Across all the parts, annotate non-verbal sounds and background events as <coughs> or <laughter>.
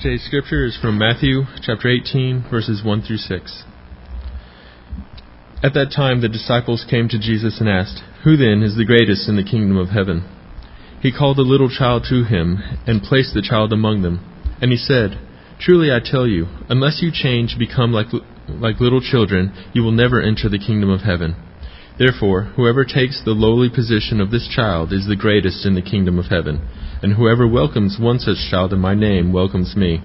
Today's scripture is from Matthew chapter 18, verses 1 through 6. At that time the disciples came to Jesus and asked, Who then is the greatest in the kingdom of heaven? He called a little child to him and placed the child among them. And he said, Truly I tell you, unless you change become like, like little children, you will never enter the kingdom of heaven. Therefore, whoever takes the lowly position of this child is the greatest in the kingdom of heaven and whoever welcomes one such child in my name welcomes me.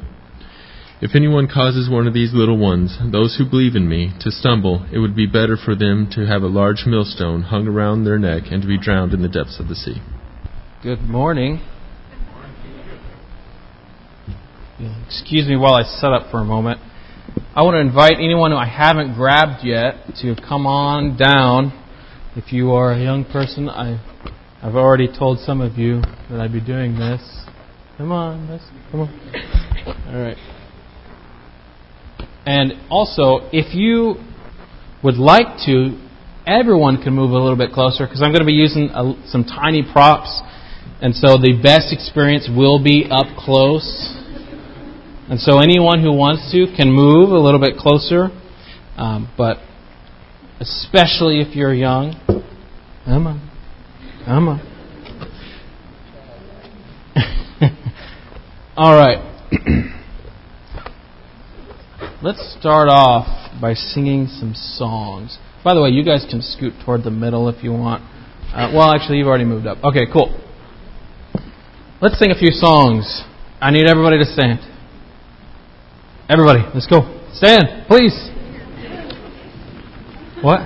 If anyone causes one of these little ones, those who believe in me, to stumble, it would be better for them to have a large millstone hung around their neck and to be drowned in the depths of the sea. Good morning. Excuse me while I set up for a moment. I want to invite anyone who I haven't grabbed yet to come on down. If you are a young person, I I've already told some of you that I'd be doing this. Come on, let's, come on. All right. And also, if you would like to, everyone can move a little bit closer because I'm going to be using a, some tiny props. And so the best experience will be up close. And so anyone who wants to can move a little bit closer. Um, but especially if you're young, come on. Come All right. Let's start off by singing some songs. By the way, you guys can scoot toward the middle if you want. Uh, well, actually, you've already moved up. Okay, cool. Let's sing a few songs. I need everybody to stand. Everybody, let's go. Stand, please. What?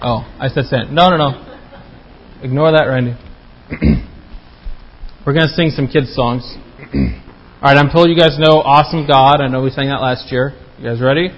Oh, I said stand. No, no, no. Ignore that, Randy. <clears throat> We're going to sing some kids' songs. <clears throat> All right, I'm told you guys know Awesome God. I know we sang that last year. You guys ready?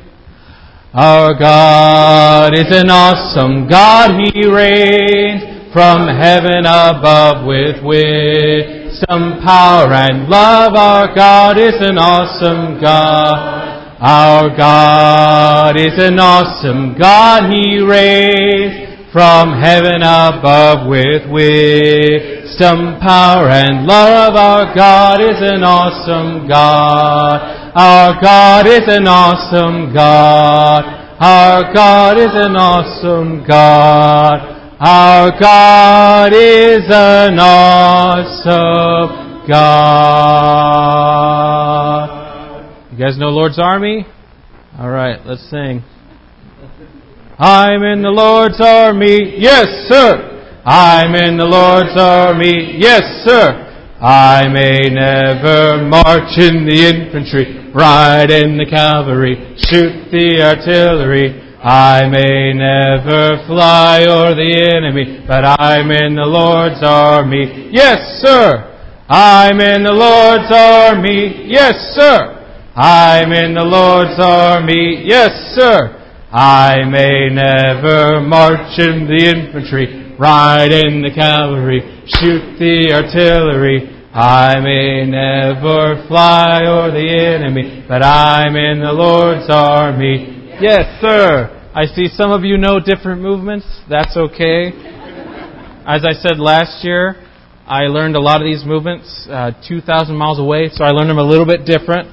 Our God is an awesome God. He reigns from heaven above with wisdom, power, and love. Our God is an awesome God. Our God is an awesome God. He reigns from heaven above with wisdom, power, and love. Our God is an awesome God. Our God is an awesome God. Our God is an awesome God. Our God is an awesome God. You guys know Lord's Army? All right, let's sing. I'm in the Lord's army. Yes, sir. I'm in the Lord's army. Yes, sir. I may never march in the infantry, ride in the cavalry, shoot the artillery. I may never fly o'er the enemy, but I'm in the Lord's army. Yes, sir. I'm in the Lord's army. Yes, sir. I'm in the Lord's army, yes, sir. I may never march in the infantry, ride in the cavalry, shoot the artillery. I may never fly o'er the enemy, but I'm in the Lord's army. Yes, sir. I see some of you know different movements. That's okay. As I said last year, I learned a lot of these movements uh, 2,000 miles away, so I learned them a little bit different.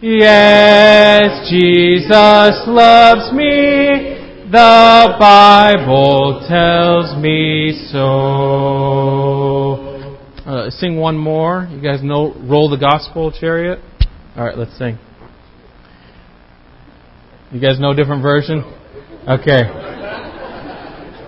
Yes, Jesus loves me. The Bible tells me so. Uh, sing one more. You guys know Roll the Gospel Chariot? All right, let's sing. You guys know a different version? Okay.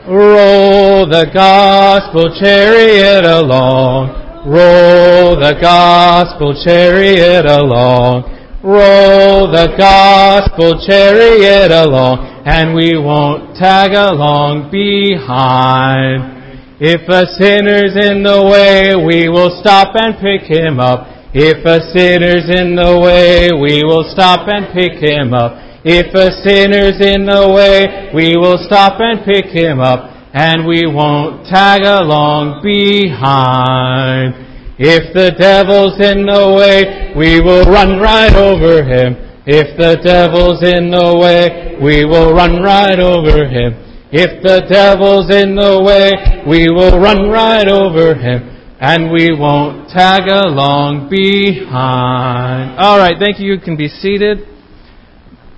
Roll the gospel chariot along. Roll the gospel chariot along. Roll the gospel chariot along, and we won't tag along behind. If a sinner's in the way, we will stop and pick him up. If a sinner's in the way, we will stop and pick him up. If a sinner's in the way, we will stop and pick him up, and we won't tag along behind. If the devil's in the way, we will run right over him. If the devil's in the way, we will run right over him. If the devil's in the way, we will run right over him and we won't tag along behind. All right, thank you. You can be seated.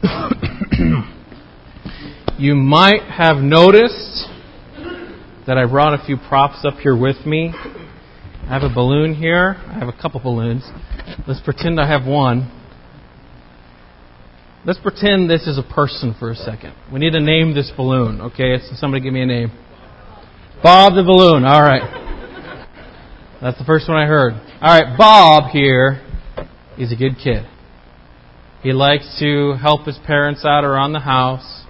<coughs> you might have noticed that I brought a few props up here with me. I have a balloon here. I have a couple balloons. Let's pretend I have one. Let's pretend this is a person for a second. We need to name this balloon, okay? So somebody give me a name. Bob the balloon. All right. That's the first one I heard. All right, Bob here is a good kid. He likes to help his parents out around the house.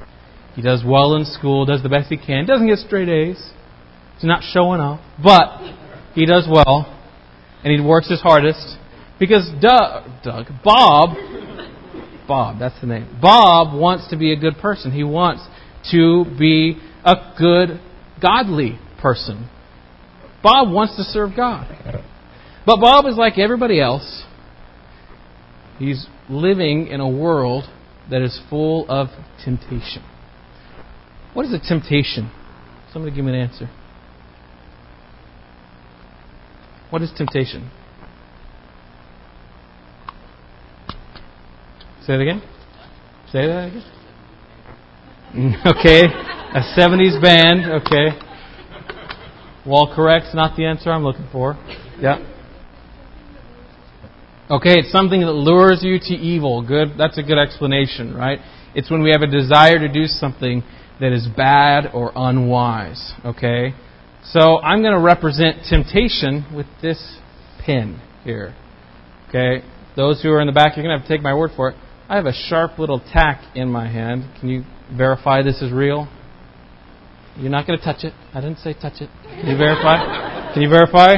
He does well in school, does the best he can. Doesn't get straight A's. He's not showing off, but he does well, and he works his hardest because Doug, Doug, Bob, Bob, that's the name. Bob wants to be a good person. He wants to be a good, godly person. Bob wants to serve God. But Bob is like everybody else. He's living in a world that is full of temptation. What is a temptation? Somebody give me an answer. What is temptation? Say it again. Say that again. Mm, okay. A 70s band. Okay. Well, correct's not the answer I'm looking for. Yeah. Okay, it's something that lures you to evil. Good. That's a good explanation, right? It's when we have a desire to do something that is bad or unwise. Okay? So I'm going to represent temptation with this pin here. Okay? Those who are in the back, you're going to have to take my word for it. I have a sharp little tack in my hand. Can you verify this is real? You're not going to touch it. I didn't say touch it. Can you verify? Can you verify?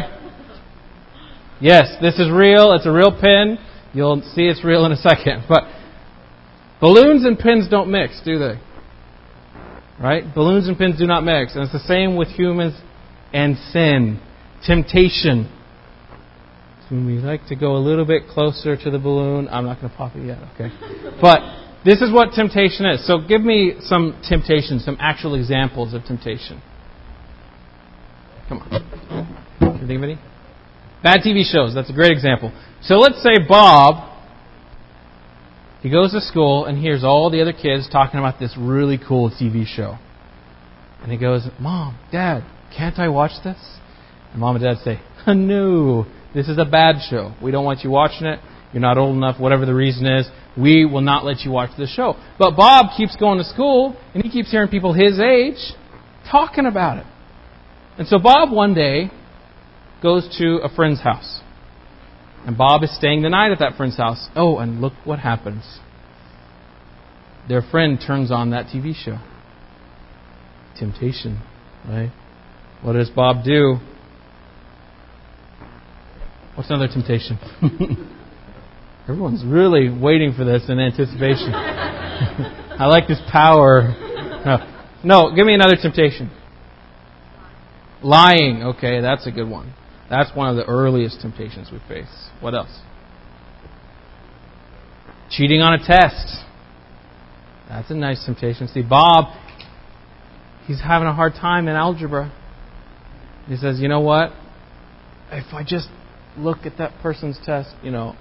Yes, this is real. It's a real pin. You'll see it's real in a second. <laughs> But balloons and pins don't mix, do they? Right? Balloons and pins do not mix. And it's the same with humans and sin. Temptation. So we like to go a little bit closer to the balloon. I'm not going to pop it yet, okay? <laughs> But this is what temptation is. So give me some temptation, some actual examples of temptation. Come on. Can you think of any? Bad TV shows. That's a great example. So let's say Bob, he goes to school and hears all the other kids talking about this really cool TV show. And he goes, Mom, Dad, can't I watch this? And Mom and Dad say, <laughs> No, this is a bad show. We don't want you watching it. You're not old enough, whatever the reason is we will not let you watch the show. But Bob keeps going to school, and he keeps hearing people his age talking about it. And so Bob one day goes to a friend's house. And Bob is staying the night at that friend's house. Oh, and look what happens. Their friend turns on that TV show. Temptation, right? What does Bob do? What's another temptation? <laughs> Everyone's really waiting for this in anticipation. <laughs> I like this power. No. no, give me another temptation. Lying. Okay, that's a good one. That's one of the earliest temptations we face. What else? Cheating on a test. That's a nice temptation. See, Bob, he's having a hard time in algebra. He says, you know what? If I just look at that person's test, you know,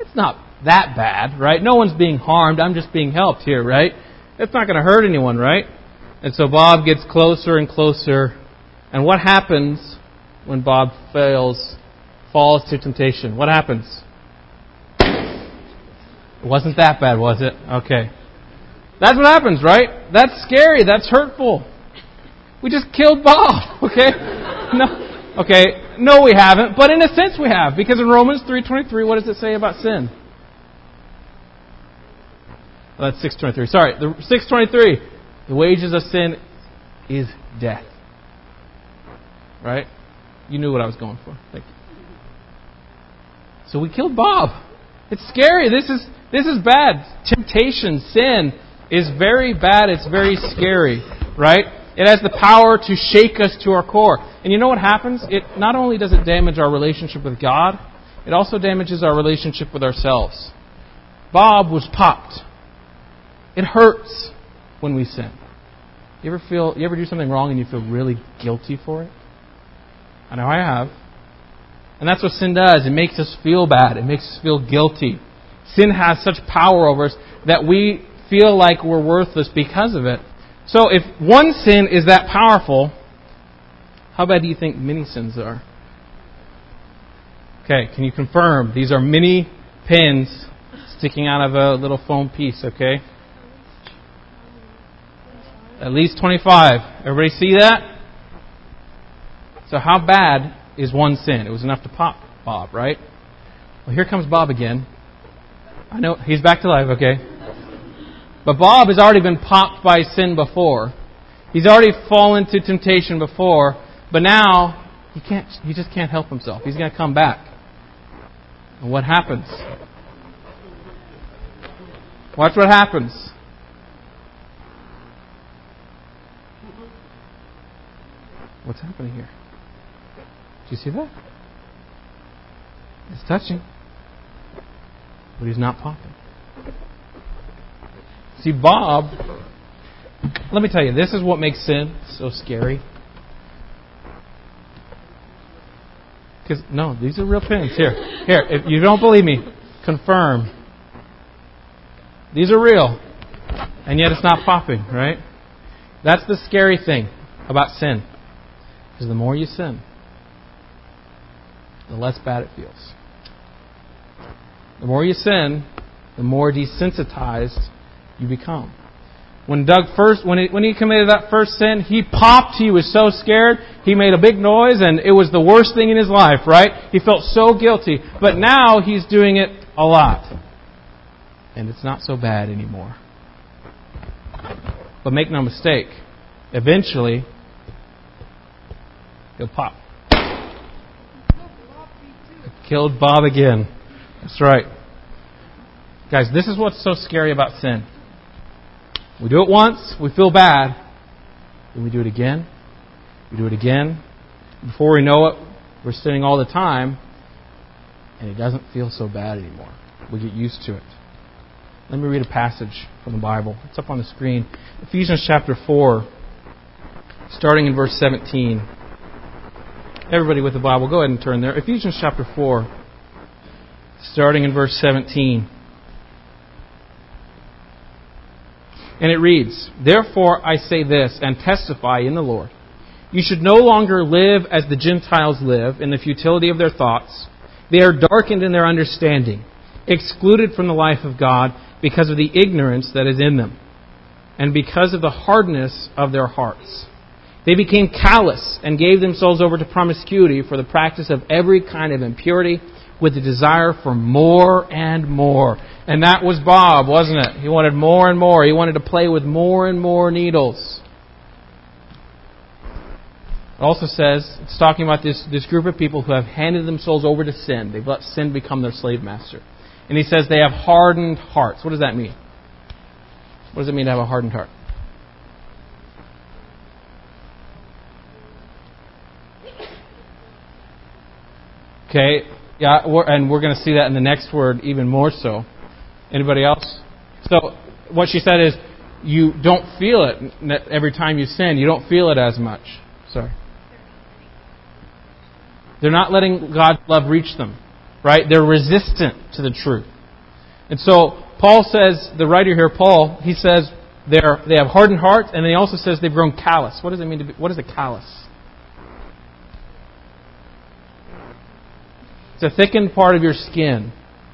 it's not that bad, right? No one's being harmed. I'm just being helped here, right? It's not going to hurt anyone, right? And so Bob gets closer and closer. And what happens when Bob fails, falls to temptation? What happens? It wasn't that bad, was it? Okay. That's what happens, right? That's scary. That's hurtful. We just killed Bob, <laughs> okay? No. Okay, no, we haven't, but in a sense we have, because in Romans 3.23, what does it say about sin? Oh, that's 6.23. Sorry, the 6.23. The wages of sin is death. Right? You knew what I was going for. Thank you. So we killed Bob. It's scary. This is this is bad. Temptation, sin is very bad. It's very scary, right? It has the power to shake us to our core. And you know what happens? It not only does it damage our relationship with God, it also damages our relationship with ourselves. Bob was popped. It hurts when we sin. You ever feel you ever do something wrong and you feel really guilty for it? I know I have. And that's what sin does. It makes us feel bad. It makes us feel guilty. Sin has such power over us that we feel like we're worthless because of it. So if one sin is that powerful, how bad do you think many sins are? Okay, can you confirm these are mini pins sticking out of a little foam piece, okay? At least 25. Everybody see that? So how bad is one sin? It was enough to pop Bob, right? Well, here comes Bob again. I know he's back to life, okay? But Bob has already been popped by sin before. He's already fallen to temptation before, but now he can't he just can't help himself. He's going to come back. And what happens? Watch what happens. What's happening here? Do you see that? It's touching. But he's not popping. See, Bob, let me tell you, this is what makes sin so scary. Because, no, these are real pins. Here, here, if you don't believe me, confirm. These are real. And yet it's not popping, right? That's the scary thing about sin. Because the more you sin, the less bad it feels. The more you sin, the more desensitized you become. When Doug first, when he, when he committed that first sin, he popped. He was so scared. He made a big noise, and it was the worst thing in his life. Right? He felt so guilty. But now he's doing it a lot, and it's not so bad anymore. But make no mistake, eventually he'll pop. Killed Bob again. That's right. Guys, this is what's so scary about sin. We do it once, we feel bad, then we do it again, we do it again. Before we know it, we're sinning all the time, and it doesn't feel so bad anymore. We get used to it. Let me read a passage from the Bible. It's up on the screen. Ephesians chapter 4, starting in verse 17. Everybody with the Bible, go ahead and turn there. Ephesians chapter 4, starting in verse 17. And it reads, Therefore I say this, and testify in the Lord. You should no longer live as the Gentiles live, in the futility of their thoughts. They are darkened in their understanding, excluded from the life of God because of the ignorance that is in them, and because of the hardness of their hearts. They became callous and gave themselves over to promiscuity for the practice of every kind of impurity with the desire for more and more. And that was Bob, wasn't it? He wanted more and more. He wanted to play with more and more needles. It also says, it's talking about this, this group of people who have handed themselves over to sin. They've let sin become their slave master. And he says they have hardened hearts. What does that mean? What does it mean to have a hardened heart? Okay, yeah, we're, and we're going to see that in the next word even more so. Anybody else? So what she said is, you don't feel it every time you sin. You don't feel it as much. Sorry. They're not letting God's love reach them, right? They're resistant to the truth. And so Paul says, the writer here, Paul, he says they're, they have hardened hearts, and he also says they've grown callous. What does it mean to be? What is a callous? It's a thickened part of your skin.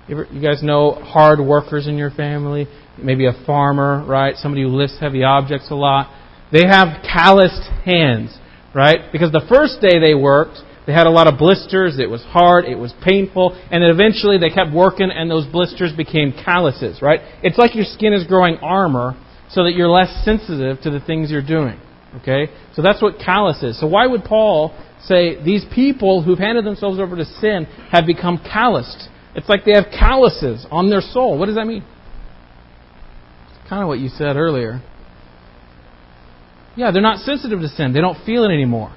You, guys know hard workers in your family? Maybe a farmer, right? Somebody who lifts heavy objects a lot. They have calloused hands, right? Because the first day they worked, they had a lot of blisters. It was hard. It was painful. And then eventually they kept working and those blisters became calluses, right? It's like your skin is growing armor so that you're less sensitive to the things you're doing. Okay? So that's what callous is. So why would Paul say these people who've handed themselves over to sin have become calloused. It's like they have calluses on their soul. What does that mean? It's kind of what you said earlier. Yeah, they're not sensitive to sin. They don't feel it anymore.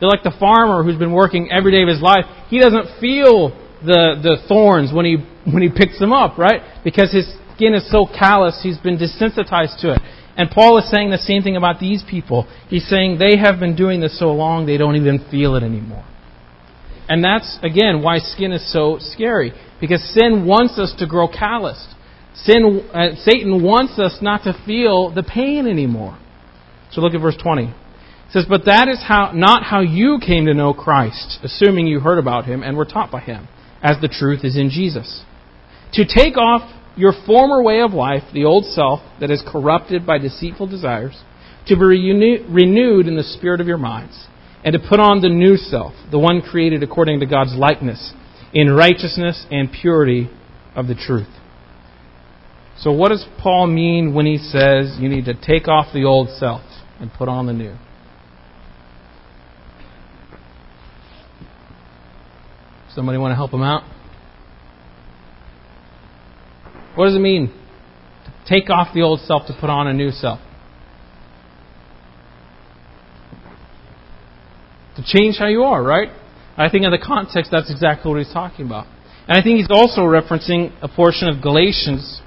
They're like the farmer who's been working every day of his life. He doesn't feel the, the thorns when he, <laughs> when he picks them up, right? Because his skin is so callous, he's been desensitized to it. And Paul is saying the same thing about these people. He's saying they have been doing this so long, they don't even feel it anymore. And that's, again, why skin is so scary. Because sin wants us to grow calloused. Sin, uh, Satan wants us not to feel the pain anymore. So look at verse 20. It says, But that is how, not how you came to know Christ, assuming you heard about him and were taught by him, as the truth is in Jesus. To take off your former way of life, the old self that is corrupted by deceitful desires, to be renewed in the spirit of your minds, and to put on the new self, the one created according to God's likeness, in righteousness and purity of the truth. So, what does Paul mean when he says you need to take off the old self? and put on the new. Somebody want to help him out? What does it mean to take off the old self to put on a new self? To change how you are, right? I think in the context that's exactly what he's talking about. And I think he's also referencing a portion of Galatians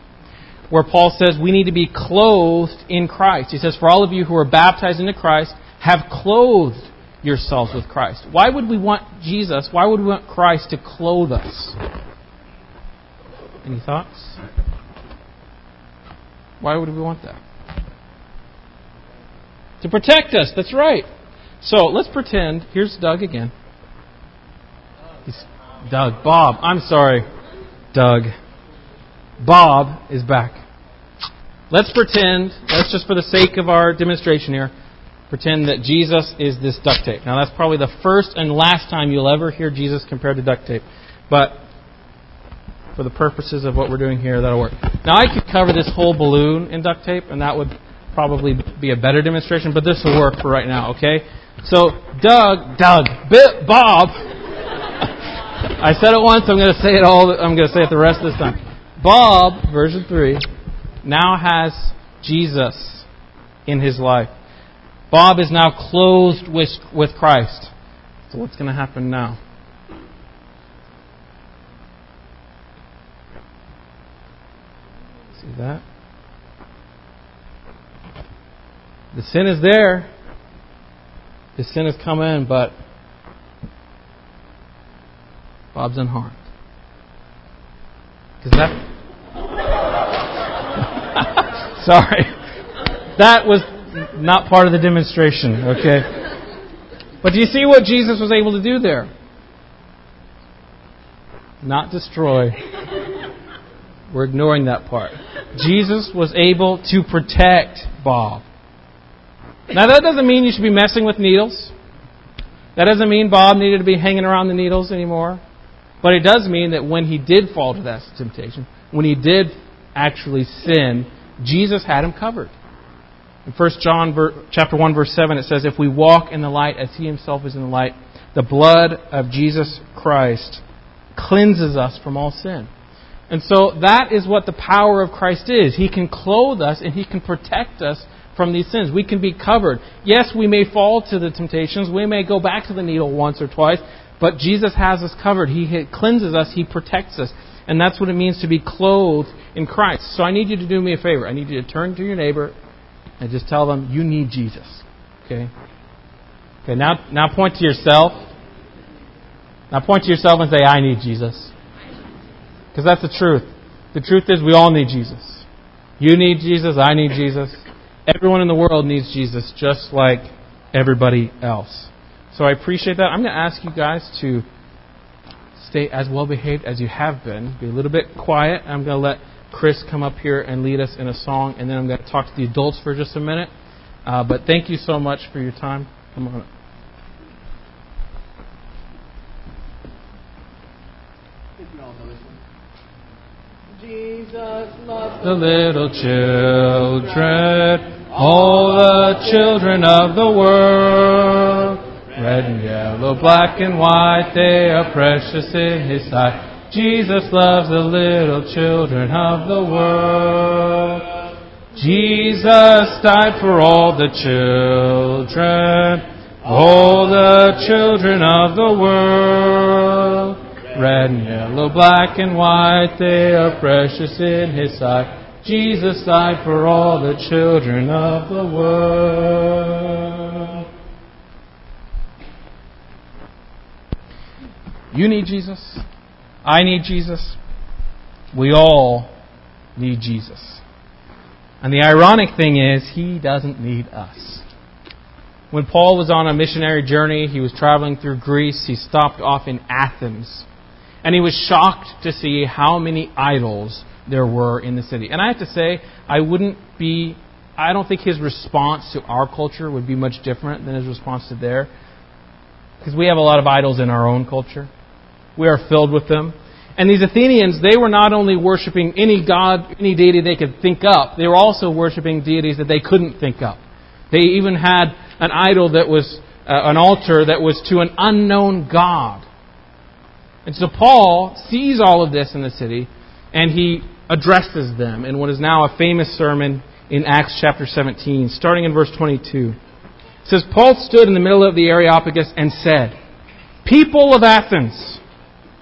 where Paul says we need to be clothed in Christ. He says, For all of you who are baptized into Christ, have clothed yourselves with Christ. Why would we want Jesus? Why would we want Christ to clothe us? Any thoughts? Why would we want that? To protect us, that's right. So let's pretend. Here's Doug again. He's, Doug, Bob, I'm sorry. Doug. Bob is back. Let's pretend, let's just for the sake of our demonstration here, pretend that Jesus is this duct tape. Now, that's probably the first and last time you'll ever hear Jesus compared to duct tape. But for the purposes of what we're doing here, that'll work. Now, I could cover this whole balloon in duct tape, and that would probably be a better demonstration, but this will work for right now, okay? So, Doug, Doug, Bob, <laughs> I said it once, I'm going to say it all, I'm going to say it the rest of this time. Bob, version 3, now has Jesus in his life. Bob is now clothed with, with Christ. So, what's going to happen now? See that? The sin is there. The sin has come in, but Bob's unharmed. Because that <laughs> Sorry. That was not part of the demonstration, okay? But do you see what Jesus was able to do there? Not destroy. We're ignoring that part. Jesus was able to protect Bob. Now, that doesn't mean you should be messing with needles. That doesn't mean Bob needed to be hanging around the needles anymore. But it does mean that when he did fall to that temptation, when he did actually sin, Jesus had him covered. In 1 John chapter 1 verse 7 it says if we walk in the light as he himself is in the light the blood of Jesus Christ cleanses us from all sin. And so that is what the power of Christ is. He can clothe us and he can protect us from these sins. We can be covered. Yes, we may fall to the temptations. We may go back to the needle once or twice, but Jesus has us covered. He cleanses us. He protects us. And that's what it means to be clothed in Christ. So I need you to do me a favor. I need you to turn to your neighbor and just tell them you need Jesus. Okay? Okay, now now point to yourself. Now point to yourself and say, I need Jesus. Because that's the truth. The truth is we all need Jesus. You need Jesus, I need Jesus. Everyone in the world needs Jesus just like everybody else. So I appreciate that. I'm going to ask you guys to stay as well behaved as you have been. Be a little bit quiet. I'm going to let Chris come up here and lead us in a song, and then I'm going to talk to the adults for just a minute. Uh, but thank you so much for your time. Come on. Jesus loves the little children, all the children of the world. Red and yellow, black and white, they are precious in His sight. Jesus loves the little children of the world. Jesus died for all the children, all the children of the world. Red and yellow, black and white, they are precious in His sight. Jesus died for all the children of the world. You need Jesus. I need Jesus. We all need Jesus. And the ironic thing is, he doesn't need us. When Paul was on a missionary journey, he was traveling through Greece, he stopped off in Athens. And he was shocked to see how many idols there were in the city. And I have to say, I wouldn't be, I don't think his response to our culture would be much different than his response to there. Because we have a lot of idols in our own culture. We are filled with them. And these Athenians, they were not only worshiping any god, any deity they could think up, they were also worshiping deities that they couldn't think up. They even had an idol that was, uh, an altar that was to an unknown god. And so Paul sees all of this in the city, and he addresses them in what is now a famous sermon in Acts chapter 17, starting in verse 22. It says, Paul stood in the middle of the Areopagus and said, People of Athens,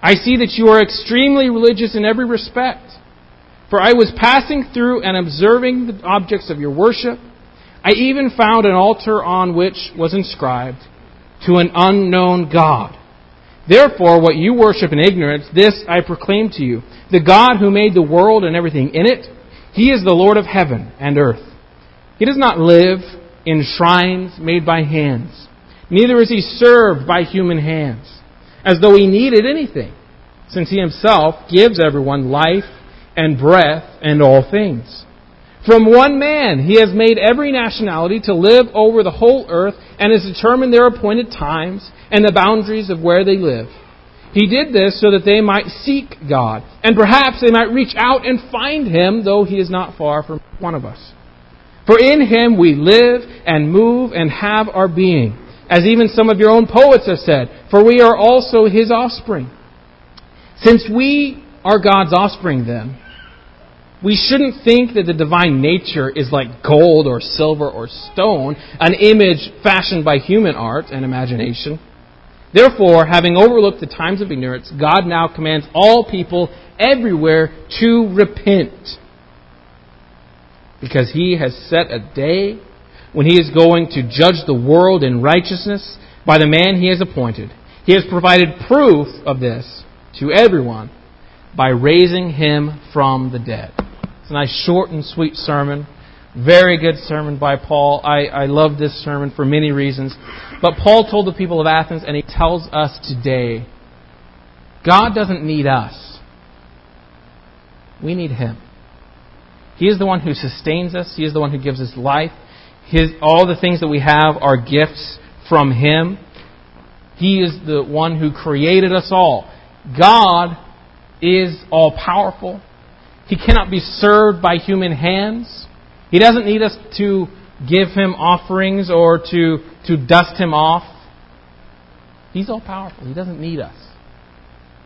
I see that you are extremely religious in every respect. For I was passing through and observing the objects of your worship. I even found an altar on which was inscribed, To an unknown God. Therefore, what you worship in ignorance, this I proclaim to you. The God who made the world and everything in it, He is the Lord of heaven and earth. He does not live in shrines made by hands, neither is He served by human hands as though he needed anything, since he himself gives everyone life and breath and all things. From one man he has made every nationality to live over the whole earth and has determined their appointed times and the boundaries of where they live. He did this so that they might seek God, and perhaps they might reach out and find him, though he is not far from one of us. For in him we live and move and have our being as even some of your own poets have said, for we are also his offspring. Since we are God's offspring, then, we shouldn't think that the divine nature is like gold or silver or stone, an image fashioned by human art and imagination. Therefore, having overlooked the times of ignorance, God now commands all people everywhere to repent. Because he has set a day when he is going to judge the world in righteousness by the man he has appointed. He has provided proof of this to everyone by raising him from the dead. Nice short and sweet sermon. Very good sermon by Paul. I, I love this sermon for many reasons. But Paul told the people of Athens, and he tells us today God doesn't need us, we need him. He is the one who sustains us, He is the one who gives us life. His, all the things that we have are gifts from Him. He is the one who created us all. God is all powerful. He cannot be served by human hands. He doesn't need us to give Him offerings or to, to dust Him off. He's all powerful. He doesn't need us.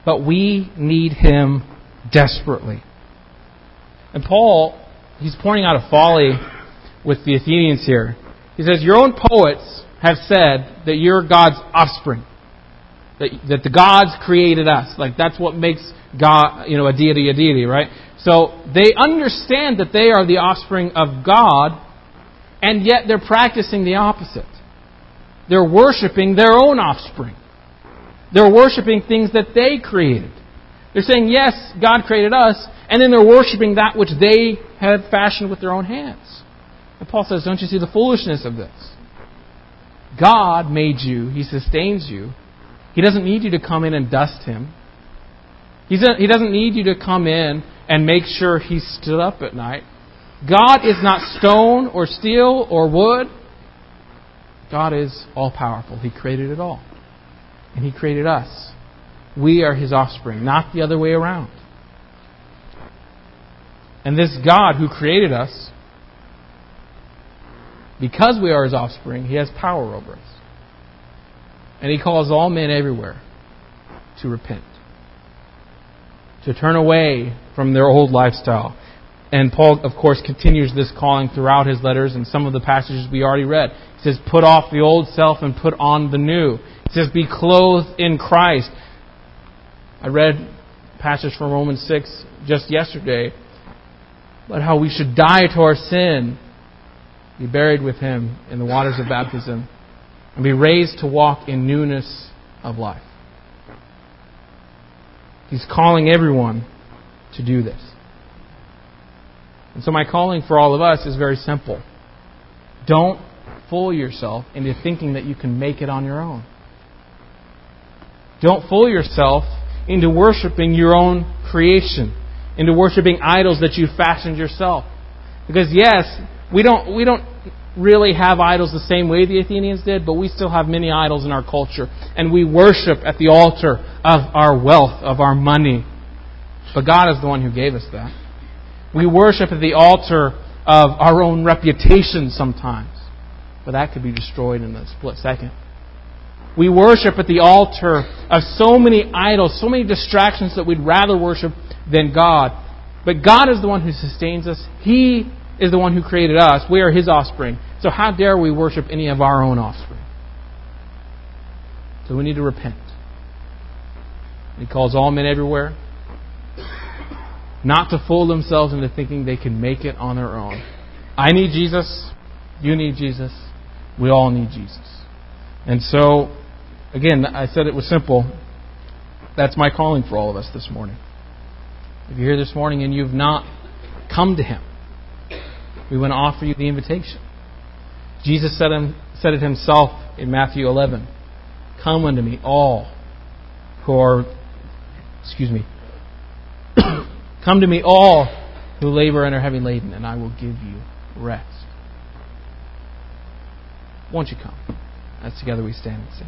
But we need Him desperately. And Paul, he's pointing out a folly with the Athenians here. He says, Your own poets have said that you're God's offspring. That, that the gods created us. Like that's what makes God, you know, a deity a deity, right? So they understand that they are the offspring of God, and yet they're practicing the opposite. They're worshiping their own offspring. They're worshiping things that they created. They're saying, yes, God created us, and then they're worshiping that which they have fashioned with their own hands. And Paul says, Don't you see the foolishness of this? God made you, He sustains you. He doesn't need you to come in and dust Him. He doesn't need you to come in and make sure He stood up at night. God is not stone or steel or wood. God is all powerful. He created it all. And He created us. We are His offspring, not the other way around. And this God who created us because we are his offspring, he has power over us. And he calls all men everywhere to repent. to turn away from their old lifestyle. And Paul, of course, continues this calling throughout his letters and some of the passages we already read. He says, Put off the old self and put on the new. He says, Be clothed in Christ. I read passage from Romans 6 just yesterday about how we should die to our sin, be buried with him in the waters of baptism, and be raised to walk in newness of life. He's calling everyone to do this. And so my calling for all of us is very simple. Don't fool yourself into thinking that you can make it on your own. Don't fool yourself into worshiping your own creation, into worshiping idols that you fashioned yourself. Because yes, we don't we don't really have idols the same way the Athenians did, but we still have many idols in our culture. And we worship at the altar of our wealth, of our money. But God is the one who gave us that. We worship at the altar of our own reputation sometimes, but that could be destroyed in a split second. We worship at the altar of so many idols, so many distractions that we'd rather worship than God. But God is the one who sustains us. He is the one who created us. We are His offspring. So how dare we worship any of our own offspring? So we need to repent. He calls all men everywhere not to fool themselves into thinking they can make it on their own. I need Jesus. You need Jesus. We all need Jesus. And so, again, I said it was simple. That's my calling for all of us this morning. If you're here this morning and you've not come to Him, we want to offer you the invitation. Jesus said, him, said it Himself in Matthew 11 Come unto me, all who are, excuse me, <coughs> Come to me, all who labor and are heavy laden, and I will give you rest. Won't you come? As together we stand and sing.